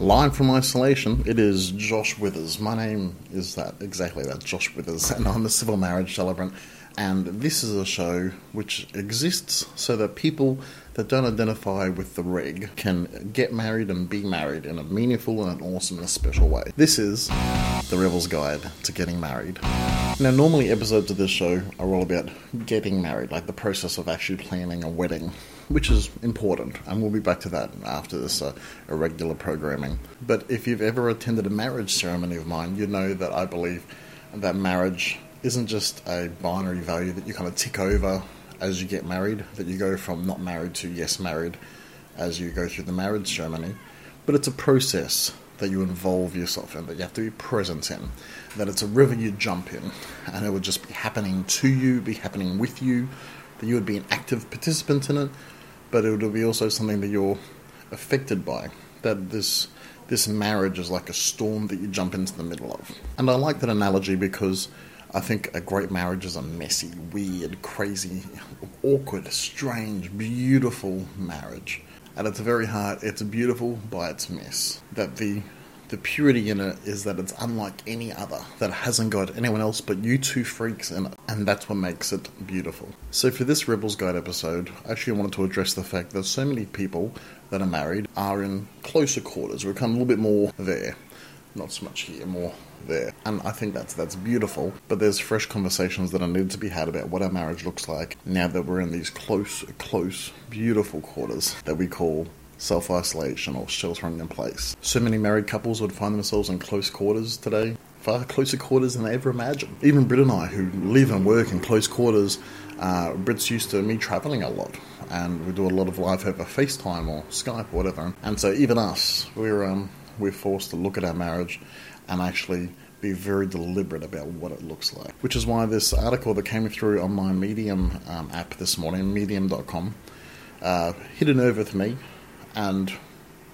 Live from isolation, it is Josh Withers. My name is that, exactly that, Josh Withers, and I'm a civil marriage celebrant. And this is a show which exists so that people that don't identify with the rig can get married and be married in a meaningful and an awesome and a special way. This is The Rebel's Guide to Getting Married. Now, normally episodes of this show are all about getting married, like the process of actually planning a wedding, which is important, and we'll be back to that after this uh, irregular programming. But if you've ever attended a marriage ceremony of mine, you know that I believe that marriage isn't just a binary value that you kind of tick over as you get married, that you go from not married to yes married as you go through the marriage ceremony, but it's a process that you involve yourself in, that you have to be present in, that it's a river you jump in, and it would just be happening to you, be happening with you, that you would be an active participant in it, but it would be also something that you're affected by, that this this marriage is like a storm that you jump into the middle of. And I like that analogy because I think a great marriage is a messy, weird, crazy, awkward, strange, beautiful marriage. At its very heart, it's beautiful by its mess. That the the purity in it is that it's unlike any other, that hasn't got anyone else but you two freaks in it, and that's what makes it beautiful. So, for this Rebels Guide episode, I actually wanted to address the fact that so many people that are married are in closer quarters. We've come a little bit more there, not so much here, more there. And I think that's that's beautiful. But there's fresh conversations that are needed to be had about what our marriage looks like now that we're in these close, close, beautiful quarters that we call self isolation or sheltering in place. So many married couples would find themselves in close quarters today, far closer quarters than they ever imagined. Even Britt and I, who live and work in close quarters, uh, used to me traveling a lot, and we do a lot of live over FaceTime or Skype or whatever. And so even us, we're um, we're forced to look at our marriage and actually be very deliberate about what it looks like. Which is why this article that came through on my Medium um, app this morning, medium.com, uh, hit a nerve with me and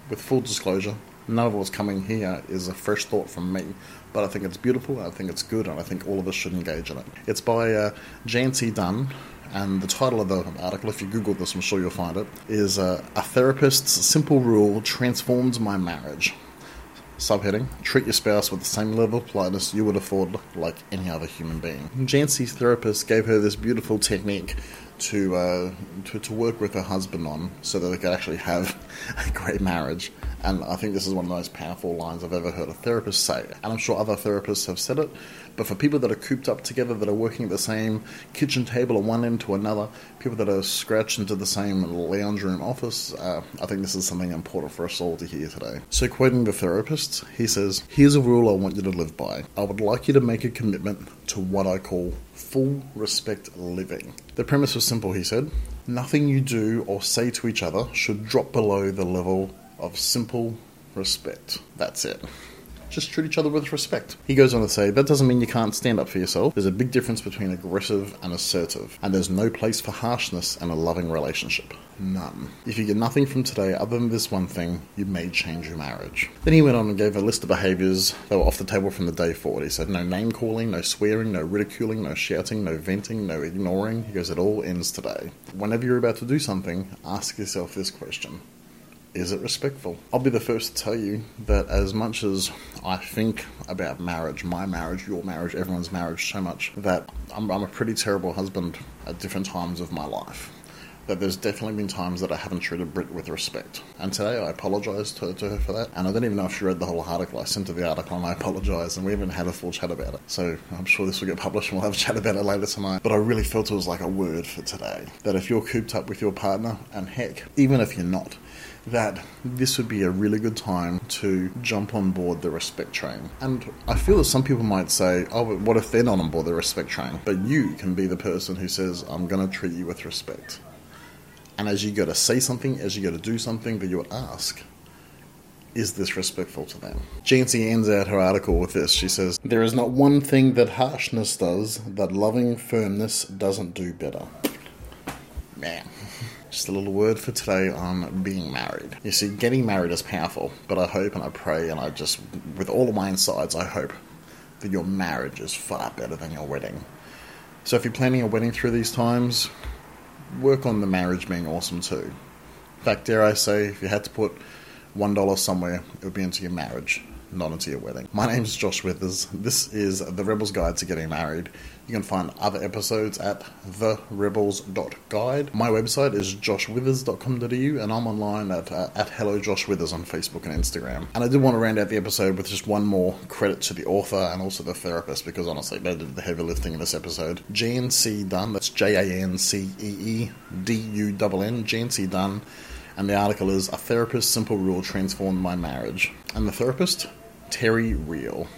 with full disclosure, none of what's coming here is a fresh thought from me, but I think it's beautiful, I think it's good, and I think all of us should engage in it. It's by uh, Jancee Dunn, and the title of the article, if you Google this, I'm sure you'll find it, is uh, A Therapist's Simple Rule Transformed My Marriage. Subheading Treat your spouse with the same level of politeness you would afford like any other human being. Jancee's therapist gave her this beautiful technique to, uh, to to work with her husband on, so that they could actually have a great marriage. And I think this is one of the most powerful lines I've ever heard a therapist say. And I'm sure other therapists have said it, but for people that are cooped up together, that are working at the same kitchen table at one end to another, people that are scratched into the same lounge room office, uh, I think this is something important for us all to hear today. So, quoting the therapist, he says, Here's a rule I want you to live by. I would like you to make a commitment to what I call full respect living. The premise was simple, he said. Nothing you do or say to each other should drop below the level of simple respect. That's it. Just treat each other with respect. He goes on to say, that doesn't mean you can't stand up for yourself. There's a big difference between aggressive and assertive, and there's no place for harshness in a loving relationship. None. If you get nothing from today other than this one thing, you may change your marriage. Then he went on and gave a list of behaviours that were off the table from the day forward. He said, no name calling, no swearing, no ridiculing, no shouting, no venting, no ignoring. He goes, it all ends today. Whenever you're about to do something, ask yourself this question is it respectful? I'll be the first to tell you that as much as I think about marriage, my marriage, your marriage, everyone's marriage so much, that I'm, I'm a pretty terrible husband at different times of my life. That there's definitely been times that I haven't treated Britt with respect. And today I apologise to, to, her for that. And I don't even know if she read the whole article. I sent her the article and I apologise, and we haven't had a full chat about it. So I'm sure this will get published and we'll have a chat about it later tonight. But I really felt it was like a word for today. That if you're cooped up with your partner, and heck, even if you're not, that this would be a really good time to jump on board the respect train. And I feel that some people might say, oh, but what if they're not on board the respect train? But you can be the person who says, I'm going to treat you with respect. And as you go to say something, as you go to do something, that you ask, is this respectful to them? Jancee ends out her article with this. She says, There is not one thing that harshness does that loving firmness doesn't do better. Man. Just a little word for today on being married. You see, getting married is powerful, but I hope and I pray and I just, with all of my insides, I hope that your marriage is far better than your wedding. So if you're planning a wedding through these times, work on the marriage being awesome too. In fact, dare I say, if you had to put $1 somewhere, it would be into your marriage, not into your wedding. My name is Josh Withers. This is The Rebel's Guide to Getting Married. You can find other episodes at therebels.guide. My website is joshwithers.com.au and I'm online at, uh, at Hello Josh Withers on Facebook and Instagram. And I did want to round out the episode with just one more credit to the author and also the therapist because honestly they did the heavy lifting in this episode. Jancee Dunn, that's J A N C E E D U N N, Jancee Dunn. And the article is A Therapist's Simple Rule Transformed My Marriage. And the therapist? Terry Real.